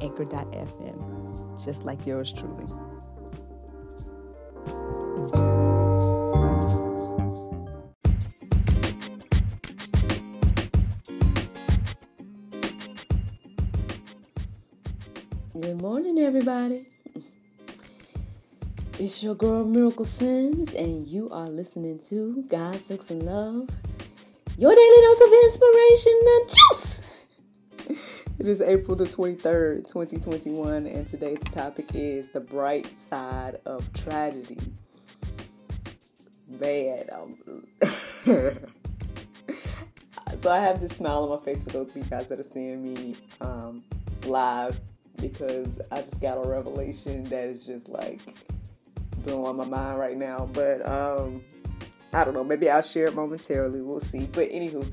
anchor.fm, just like yours truly. Good morning, everybody. It's your girl Miracle Sims, and you are listening to God, Sex, and Love, your daily dose of inspiration and juice. It is April the 23rd, 2021, and today the topic is the bright side of tragedy. Man, so I have this smile on my face for those of you guys that are seeing me um, live because I just got a revelation that is just like blowing my mind right now. But um, I don't know, maybe I'll share it momentarily. We'll see. But anywho,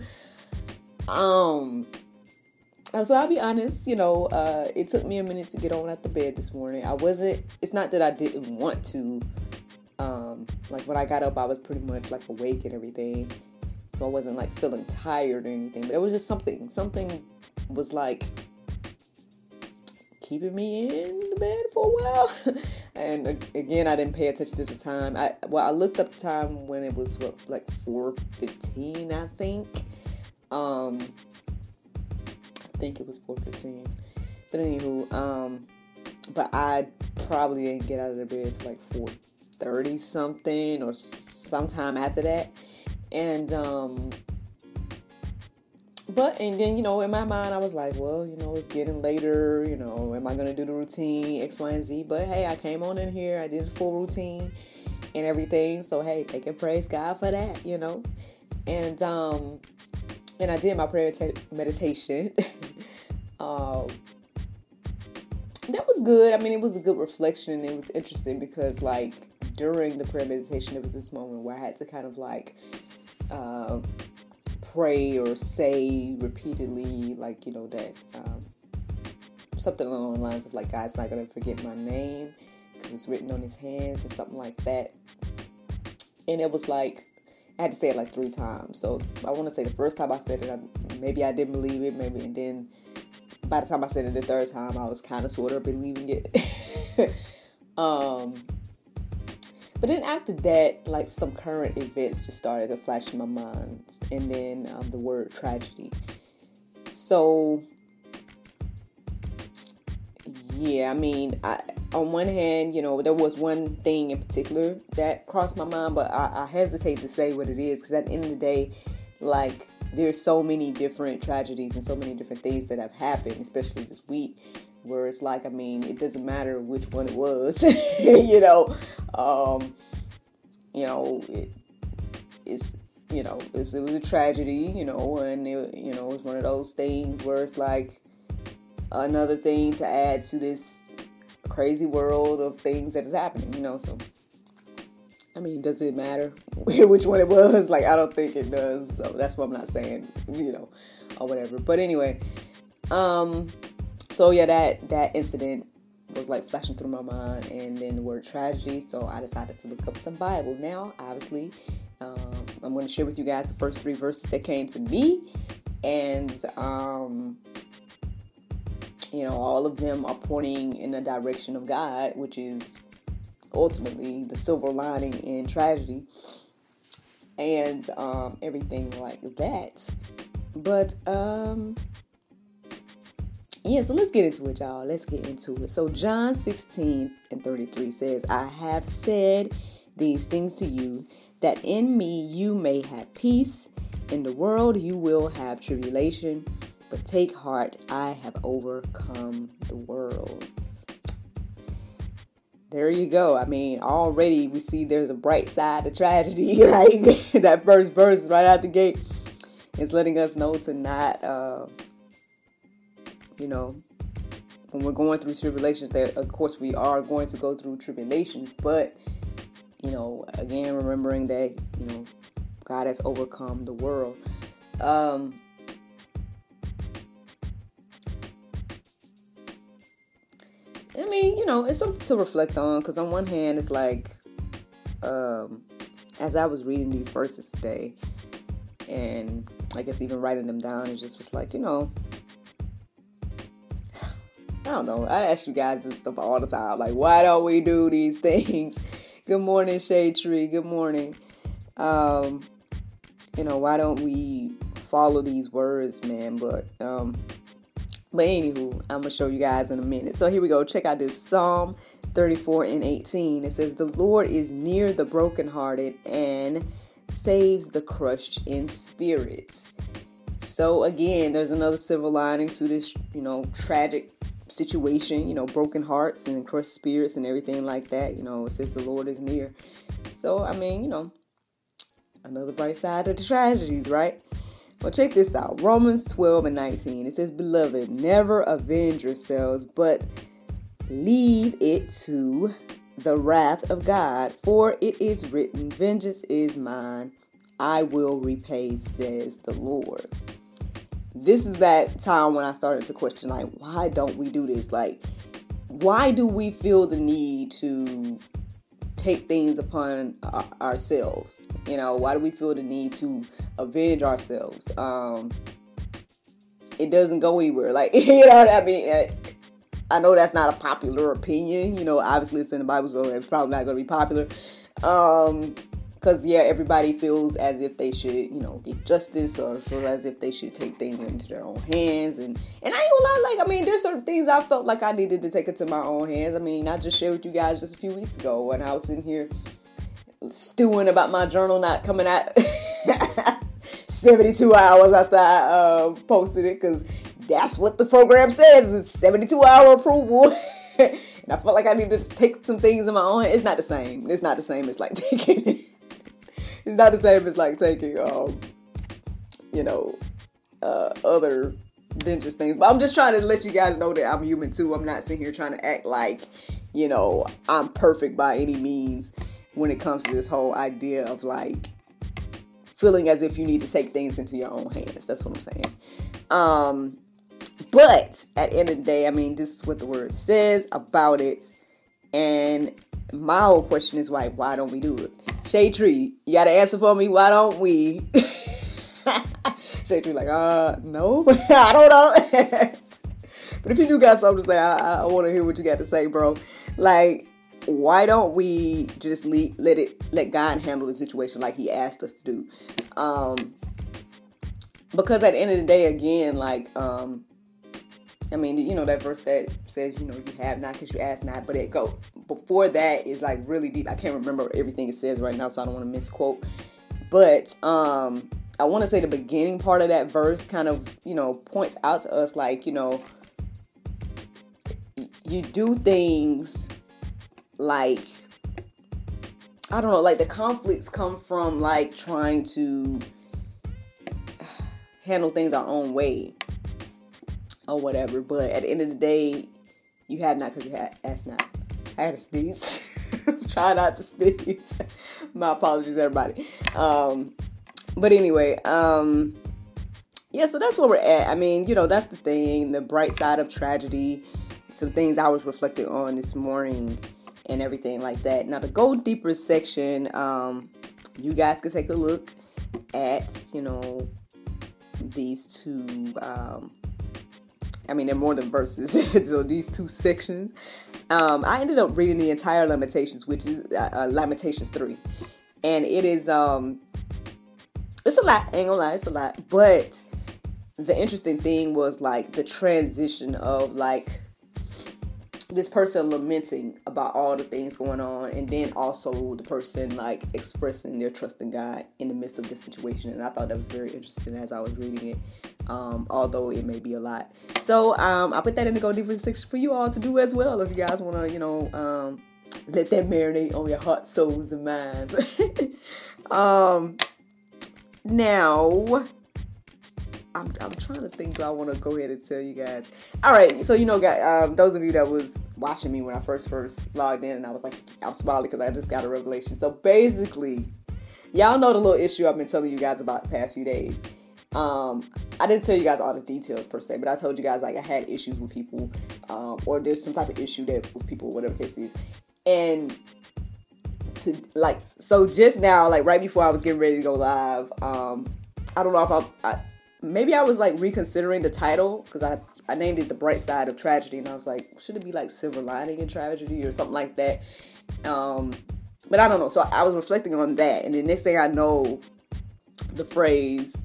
um so I'll be honest, you know, uh, it took me a minute to get on at the bed this morning. I wasn't. It's not that I didn't want to. Um, like when I got up, I was pretty much like awake and everything, so I wasn't like feeling tired or anything. But it was just something. Something was like keeping me in the bed for a while. and again, I didn't pay attention to the time. I well, I looked up the time when it was what, like four fifteen, I think. Um, think it was 4:15. But anywho, um, but I probably didn't get out of the bed till like 4:30 something or sometime after that, and um, but and then you know in my mind I was like, well, you know it's getting later. You know, am I gonna do the routine X, Y, and Z? But hey, I came on in here, I did a full routine and everything. So hey, they can praise God for that. You know, and um and I did my prayer t- meditation. um, that was good. I mean, it was a good reflection. And it was interesting because, like, during the prayer meditation, there was this moment where I had to kind of like uh, pray or say repeatedly, like, you know, that um, something along the lines of, like, God's not going to forget my name because it's written on his hands and something like that. And it was like, I had to say it like three times. So I want to say the first time I said it, I, maybe I didn't believe it, maybe, and then by the time I said it the third time, I was kind of sort of believing it. um, but then after that, like some current events just started to flash in my mind, and then um, the word tragedy. So, yeah, I mean, I on one hand, you know, there was one thing in particular that crossed my mind, but I, I hesitate to say what it is because at the end of the day, like, there's so many different tragedies and so many different things that have happened, especially this week, where it's like, I mean, it doesn't matter which one it was, you know, um, you know, it, it's, you know, it's, it was a tragedy, you know, and it, you know, it was one of those things where it's like another thing to add to this crazy world of things that is happening, you know. So, I mean, does it matter which one it was? Like, I don't think it does. So that's what I'm not saying, you know, or whatever. But anyway, um, so yeah, that that incident was like flashing through my mind, and then the word tragedy. So I decided to look up some Bible. Now, obviously, um, I'm going to share with you guys the first three verses that came to me, and um, you know, all of them are pointing in the direction of God, which is ultimately the silver lining in tragedy and um, everything like that. But um, yeah, so let's get into it, y'all. Let's get into it. So John 16 and 33 says, I have said these things to you that in me you may have peace. In the world you will have tribulation but take heart, I have overcome the world. There you go. I mean, already we see there's a bright side to tragedy, right? that first verse right out the gate is letting us know to not, uh, you know, when we're going through tribulations, that of course we are going to go through tribulations, but you know, again, remembering that you know God has overcome the world. Um, I mean, you know, it's something to reflect on because on one hand, it's like, um, as I was reading these verses today, and I guess even writing them down, it just was like, you know, I don't know. I ask you guys this stuff all the time. Like, why don't we do these things? Good morning, Shade Tree. Good morning. Um, you know, why don't we follow these words, man? But um, but anywho, I'm gonna show you guys in a minute. So here we go. Check out this Psalm 34 and 18. It says, "The Lord is near the brokenhearted and saves the crushed in spirit." So again, there's another silver lining to this, you know, tragic situation. You know, broken hearts and crushed spirits and everything like that. You know, it says the Lord is near. So I mean, you know, another bright side of the tragedies, right? Well, check this out Romans 12 and 19. It says, Beloved, never avenge yourselves, but leave it to the wrath of God, for it is written, Vengeance is mine, I will repay, says the Lord. This is that time when I started to question, like, why don't we do this? Like, why do we feel the need to take things upon ourselves? You know, why do we feel the need to avenge ourselves? Um, it doesn't go anywhere. Like, you know what I mean? I know that's not a popular opinion. You know, obviously it's in the Bible, so it's probably not going to be popular. Um, because yeah, everybody feels as if they should, you know, get justice or feel as if they should take things into their own hands. And and I ain't gonna like I mean, there's certain things I felt like I needed to take into my own hands. I mean, I just shared with you guys just a few weeks ago when I was in here stewing about my journal not coming out 72 hours after I uh, posted it because that's what the program says. It's 72 hour approval. and I felt like I needed to take some things in my own. It's not the same. It's not the same as like taking it it's not the same as like taking um you know uh other vengeance things. But i'm just trying to let you guys know that i'm human too. I'm not sitting here trying to act like you know i'm perfect by any means when it comes to this whole idea of like feeling as if you need to take things into your own hands. That's what i'm saying. Um but at the end of the day i mean this is what the word says about it. And my whole question is like, why don't we do it? Shade Tree, you got to answer for me. Why don't we? Shade Tree, like, uh, no, I don't know. but if you do got something to say, I, I want to hear what you got to say, bro. Like, why don't we just leave, let it let God handle the situation like He asked us to do? Um, because at the end of the day, again, like, um, I mean, you know that verse that says, you know, you have not because you ask not, but it go before that is like really deep. I can't remember everything it says right now, so I don't want to misquote. But um I want to say the beginning part of that verse kind of, you know, points out to us like, you know, you do things like I don't know, like the conflicts come from like trying to handle things our own way or whatever. But at the end of the day, you have not because you had asked not. I had to sneeze. Try not to sneeze. My apologies, everybody. Um, but anyway, um, yeah, so that's where we're at. I mean, you know, that's the thing, the bright side of tragedy. Some things I was reflecting on this morning and everything like that. Now, the go deeper section, um, you guys can take a look at, you know, these two um, I mean, they're more than verses. so these two sections. Um, I ended up reading the entire Lamentations, which is uh, uh, Lamentations three, and it is um, it's a lot. Ain't gonna lie, it's a lot. But the interesting thing was like the transition of like this person lamenting about all the things going on and then also the person like expressing their trust in god in the midst of this situation and i thought that was very interesting as i was reading it um, although it may be a lot so um, i put that in the go deeper section for you all to do as well if you guys want to you know um, let that marinate on your heart souls and minds um, now I'm, I'm trying to think. Do I want to go ahead and tell you guys? All right. So you know, guys, um, those of you that was watching me when I first first logged in, and I was like, I'm smiling because I just got a revelation. So basically, y'all know the little issue I've been telling you guys about the past few days. Um, I didn't tell you guys all the details per se, but I told you guys like I had issues with people, um, or there's some type of issue that with people, whatever case is, and to like so just now, like right before I was getting ready to go live, um, I don't know if I, I maybe I was like reconsidering the title because I I named it the bright side of tragedy, and I was like, should it be like silver lining in tragedy or something like that? Um, but I don't know. So I was reflecting on that, and the next thing I know, the phrase,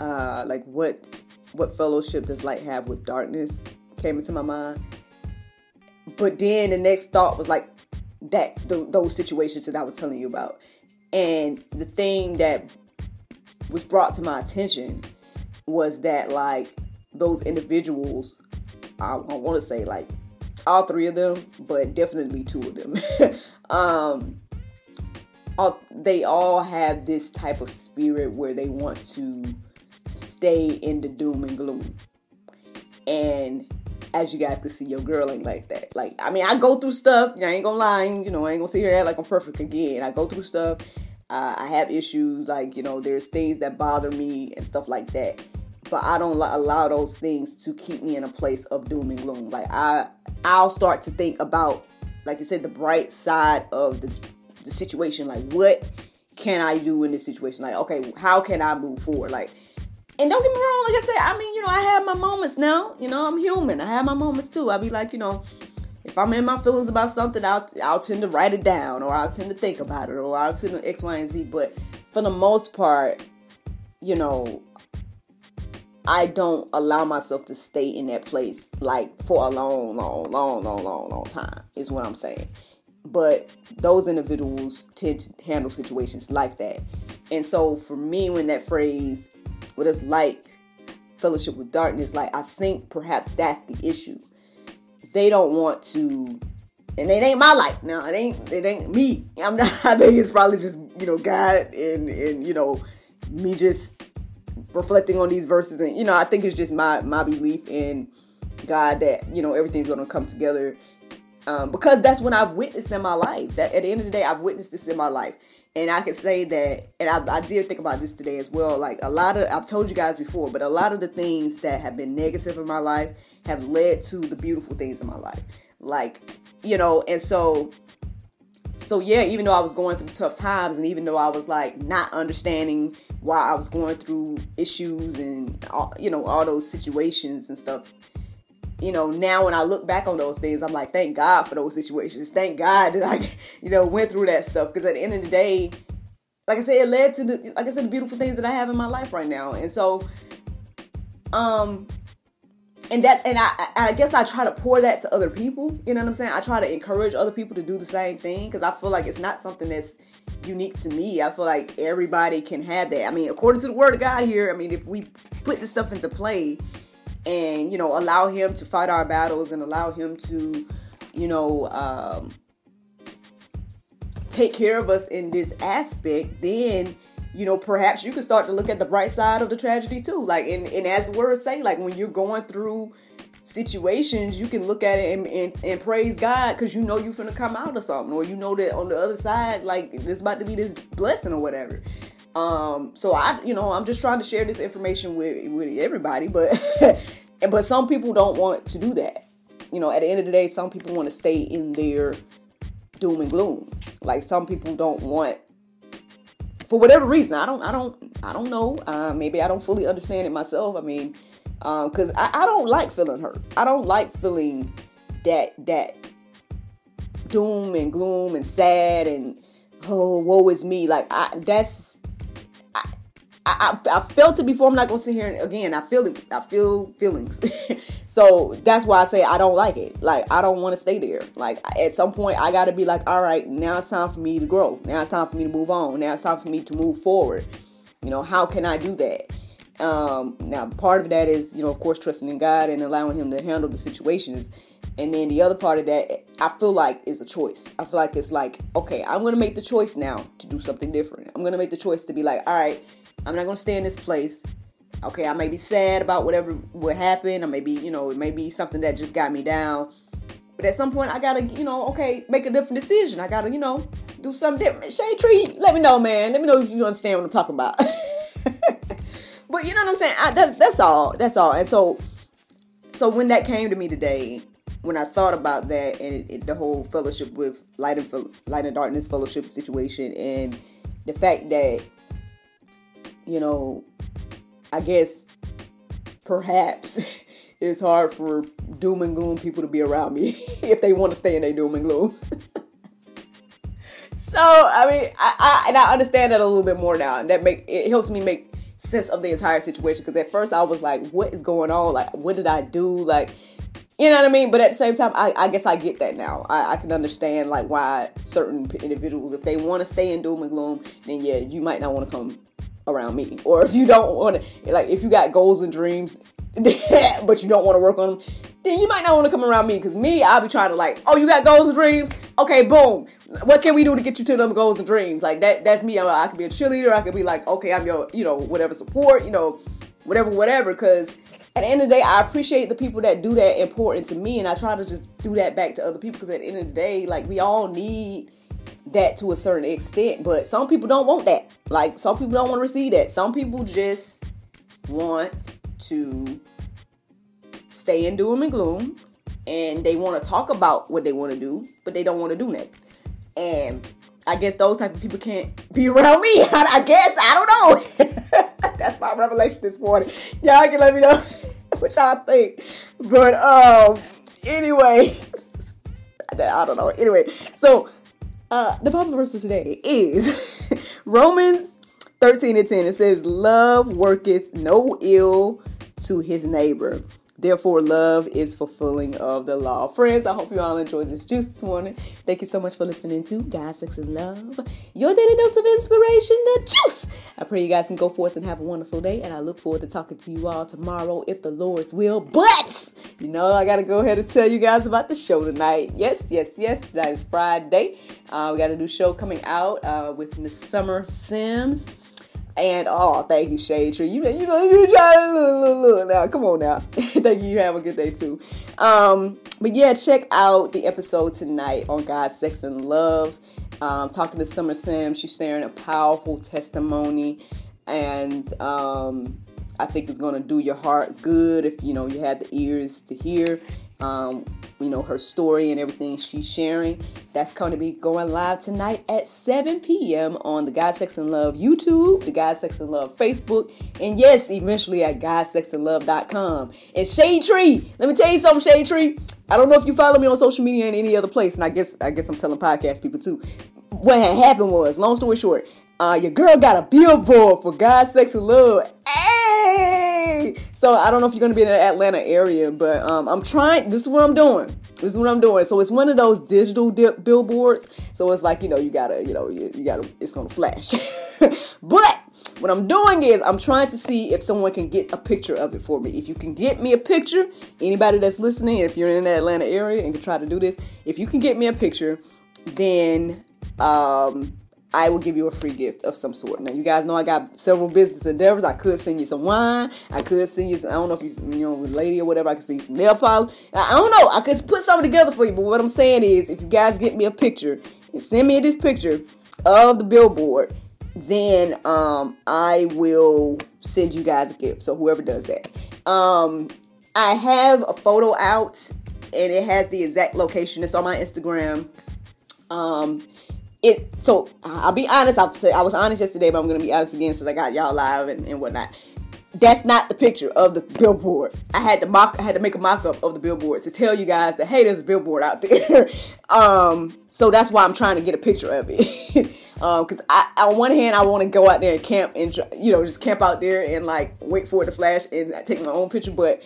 uh, like what what fellowship does light have with darkness, came into my mind. But then the next thought was like, that's the, those situations that I was telling you about, and the thing that was brought to my attention was that like those individuals, I, I want to say like all three of them, but definitely two of them. um, all, they all have this type of spirit where they want to stay in the doom and gloom. And as you guys can see, your girl ain't like that. Like, I mean, I go through stuff. I ain't gonna lie. You know, I ain't gonna sit here like I'm perfect again. I go through stuff. Uh, I have issues. Like, you know, there's things that bother me and stuff like that. But I don't allow those things to keep me in a place of doom and gloom. Like, I, I'll start to think about, like you said, the bright side of the the situation. Like, what can I do in this situation? Like, okay, how can I move forward? Like, and don't get me wrong, like I said, I mean, you know, I have my moments now. You know, I'm human. I have my moments too. I'll be like, you know, if I'm in my feelings about something, I'll I'll tend to write it down, or I'll tend to think about it, or I'll tend to X, Y, and Z. But for the most part, you know, I don't allow myself to stay in that place like for a long, long, long, long, long, long time. Is what I'm saying. But those individuals tend to handle situations like that. And so for me, when that phrase, what is like fellowship with darkness, like I think perhaps that's the issue. They don't want to and it ain't my life now. It ain't it ain't me. I'm not I think it's probably just, you know, God and and you know, me just reflecting on these verses and you know, I think it's just my my belief in God that, you know, everything's gonna come together um, because that's when I've witnessed in my life. That at the end of the day, I've witnessed this in my life, and I can say that. And I, I did think about this today as well. Like a lot of, I've told you guys before, but a lot of the things that have been negative in my life have led to the beautiful things in my life. Like you know, and so so yeah, even though I was going through tough times, and even though I was like not understanding why I was going through issues and you know all those situations and stuff, you know, now when I look back on those things, I'm like, thank God for those situations. Thank God that I, you know, went through that stuff. Because at the end of the day, like I said, it led to the, like I said, the beautiful things that I have in my life right now. And so, um, and that, and I, I guess I try to pour that to other people. You know what I'm saying? I try to encourage other people to do the same thing because I feel like it's not something that's unique to me. I feel like everybody can have that. I mean, according to the word of God here, I mean, if we put this stuff into play, and you know allow him to fight our battles and allow him to you know um, take care of us in this aspect then you know perhaps you can start to look at the bright side of the tragedy too. Like and, and as the words say like when you're going through situations you can look at it and, and, and praise god because you know you're gonna come out of something or you know that on the other side like there's about to be this blessing or whatever um, so I, you know, I'm just trying to share this information with with everybody, but but some people don't want to do that. You know, at the end of the day, some people want to stay in their doom and gloom. Like some people don't want for whatever reason. I don't I don't I don't know. Uh, maybe I don't fully understand it myself. I mean, because um, I, I don't like feeling hurt. I don't like feeling that that doom and gloom and sad and oh woe is me. Like I that's I, I, felt it before. I'm not gonna sit here and again. I feel it. I feel feelings. so that's why I say I don't like it. Like I don't want to stay there. Like at some point I gotta be like, all right, now it's time for me to grow. Now it's time for me to move on. Now it's time for me to move forward. You know, how can I do that? Um, now part of that is, you know, of course, trusting in God and allowing Him to handle the situations. And then the other part of that, I feel like is a choice. I feel like it's like, okay, I'm gonna make the choice now to do something different. I'm gonna make the choice to be like, all right, I'm not to stay in this place. Okay, I may be sad about whatever what happened, or maybe you know it may be something that just got me down. But at some point, I gotta you know okay make a different decision. I gotta you know do something different. Shade Tree, let me know, man. Let me know if you understand what I'm talking about. but you know what I'm saying? I, that, that's all. That's all. And so, so when that came to me today, when I thought about that and it, it, the whole fellowship with light and light and darkness fellowship situation and the fact that you know, I guess perhaps it's hard for doom and gloom people to be around me if they want to stay in their doom and gloom. so I mean, I, I, and I understand that a little bit more now, and that make it helps me make sense of the entire situation. Because at first I was like, "What is going on? Like, what did I do? Like." You know what I mean? But at the same time, I, I guess I get that now. I, I, can understand like why certain individuals, if they want to stay in doom and gloom, then yeah, you might not want to come around me. Or if you don't want to, like, if you got goals and dreams, but you don't want to work on them, then you might not want to come around me. Because me, I'll be trying to like, oh, you got goals and dreams? Okay, boom. What can we do to get you to them goals and dreams? Like that. That's me. I, I could be a cheerleader. I could be like, okay, I'm your, you know, whatever support. You know, whatever, whatever. Because at the end of the day, I appreciate the people that do that important to me, and I try to just do that back to other people. Because at the end of the day, like we all need that to a certain extent, but some people don't want that. Like some people don't want to receive that. Some people just want to stay in doom and gloom, and they want to talk about what they want to do, but they don't want to do that. And I guess those type of people can't be around me. I guess I don't know. That's my revelation this morning. Y'all can let me know what y'all think. But um, anyway, I don't know. Anyway, so uh, the Bible verse of today is Romans 13 and 10. It says, Love worketh no ill to his neighbor. Therefore, love is fulfilling of the law. Friends, I hope you all enjoyed this juice this morning. Thank you so much for listening to God, Sex, and Love, your daily dose of inspiration, the juice. I pray you guys can go forth and have a wonderful day, and I look forward to talking to you all tomorrow if the Lord's will. But, you know, I got to go ahead and tell you guys about the show tonight. Yes, yes, yes, that is Friday. Uh, we got a new show coming out uh, with Miss Summer Sims. And oh, thank you, Shade Tree. You you know you try look, look, look. Now, come on now. thank you. You have a good day too. Um, but yeah, check out the episode tonight on God, Sex, and Love. Um, talking to Summer Sims, she's sharing a powerful testimony, and um, I think it's gonna do your heart good if you know you had the ears to hear um, you know, her story and everything she's sharing. That's going to be going live tonight at 7 p.m. on the God Sex and Love YouTube, the God Sex and Love Facebook, and yes, eventually at GodSexandLove.com. And Shade Tree, let me tell you something, Shade Tree. I don't know if you follow me on social media in any other place, and I guess I guess I'm telling podcast people too. What had happened was, long story short, uh, your girl got a billboard for God, Sex, and Love. So I don't know if you're gonna be in the Atlanta area, but um, I'm trying. This is what I'm doing. This is what I'm doing. So it's one of those digital dip billboards. So it's like you know you gotta you know you, you gotta it's gonna flash. but what I'm doing is I'm trying to see if someone can get a picture of it for me. If you can get me a picture, anybody that's listening, if you're in the Atlanta area and can try to do this, if you can get me a picture, then um I will give you a free gift of some sort. Now, you guys know I got several business endeavors. I could send you some wine. I could send you some, I don't know if you, you know, lady or whatever. I could send you some nail polish. I don't know. I could put something together for you. But what I'm saying is, if you guys get me a picture and send me this picture of the billboard, then um, I will send you guys a gift. So whoever does that. Um, I have a photo out and it has the exact location. It's on my Instagram. Um, it so I'll be honest. I'll say I was honest yesterday, but I'm gonna be honest again since I got y'all live and, and whatnot. That's not the picture of the billboard. I had to mock. I had to make a mock-up of the billboard to tell you guys that hey, there's a billboard out there. um, so that's why I'm trying to get a picture of it. um, because I on one hand I want to go out there and camp and you know just camp out there and like wait for it to flash and take my own picture, but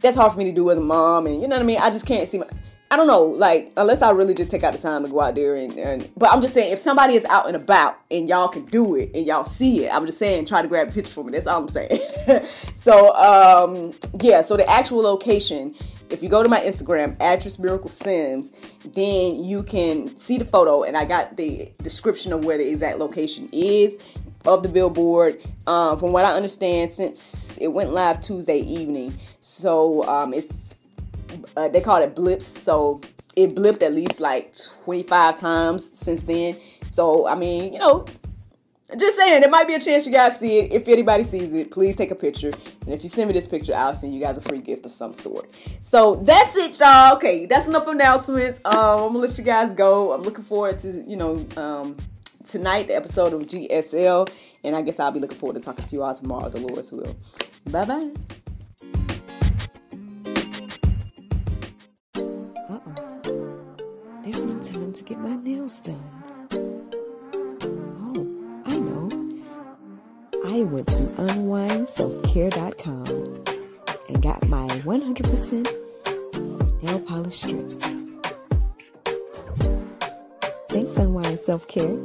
that's hard for me to do as a mom, and you know what I mean. I just can't see my I don't know, like unless I really just take out the time to go out there and, and, but I'm just saying if somebody is out and about and y'all can do it and y'all see it, I'm just saying try to grab a picture for me. That's all I'm saying. so um yeah, so the actual location, if you go to my Instagram, Actress Miracle Sims, then you can see the photo and I got the description of where the exact location is. of the billboard. Um, from what I understand, since it went live Tuesday evening, so um, it's uh, they call it blips. So it blipped at least like 25 times since then. So I mean, you know, just saying, there might be a chance you guys see it. If anybody sees it, please take a picture. And if you send me this picture, I'll send you guys a free gift of some sort. So that's it, y'all. Okay, that's enough announcements. Um, I'm gonna let you guys go. I'm looking forward to you know um, tonight the episode of GSL, and I guess I'll be looking forward to talking to you all tomorrow, the Lord's will. Bye bye. My nails done. Oh, I went to unwindselfcare.com and got my 100% nail polish strips. Thanks, Unwind Self Care.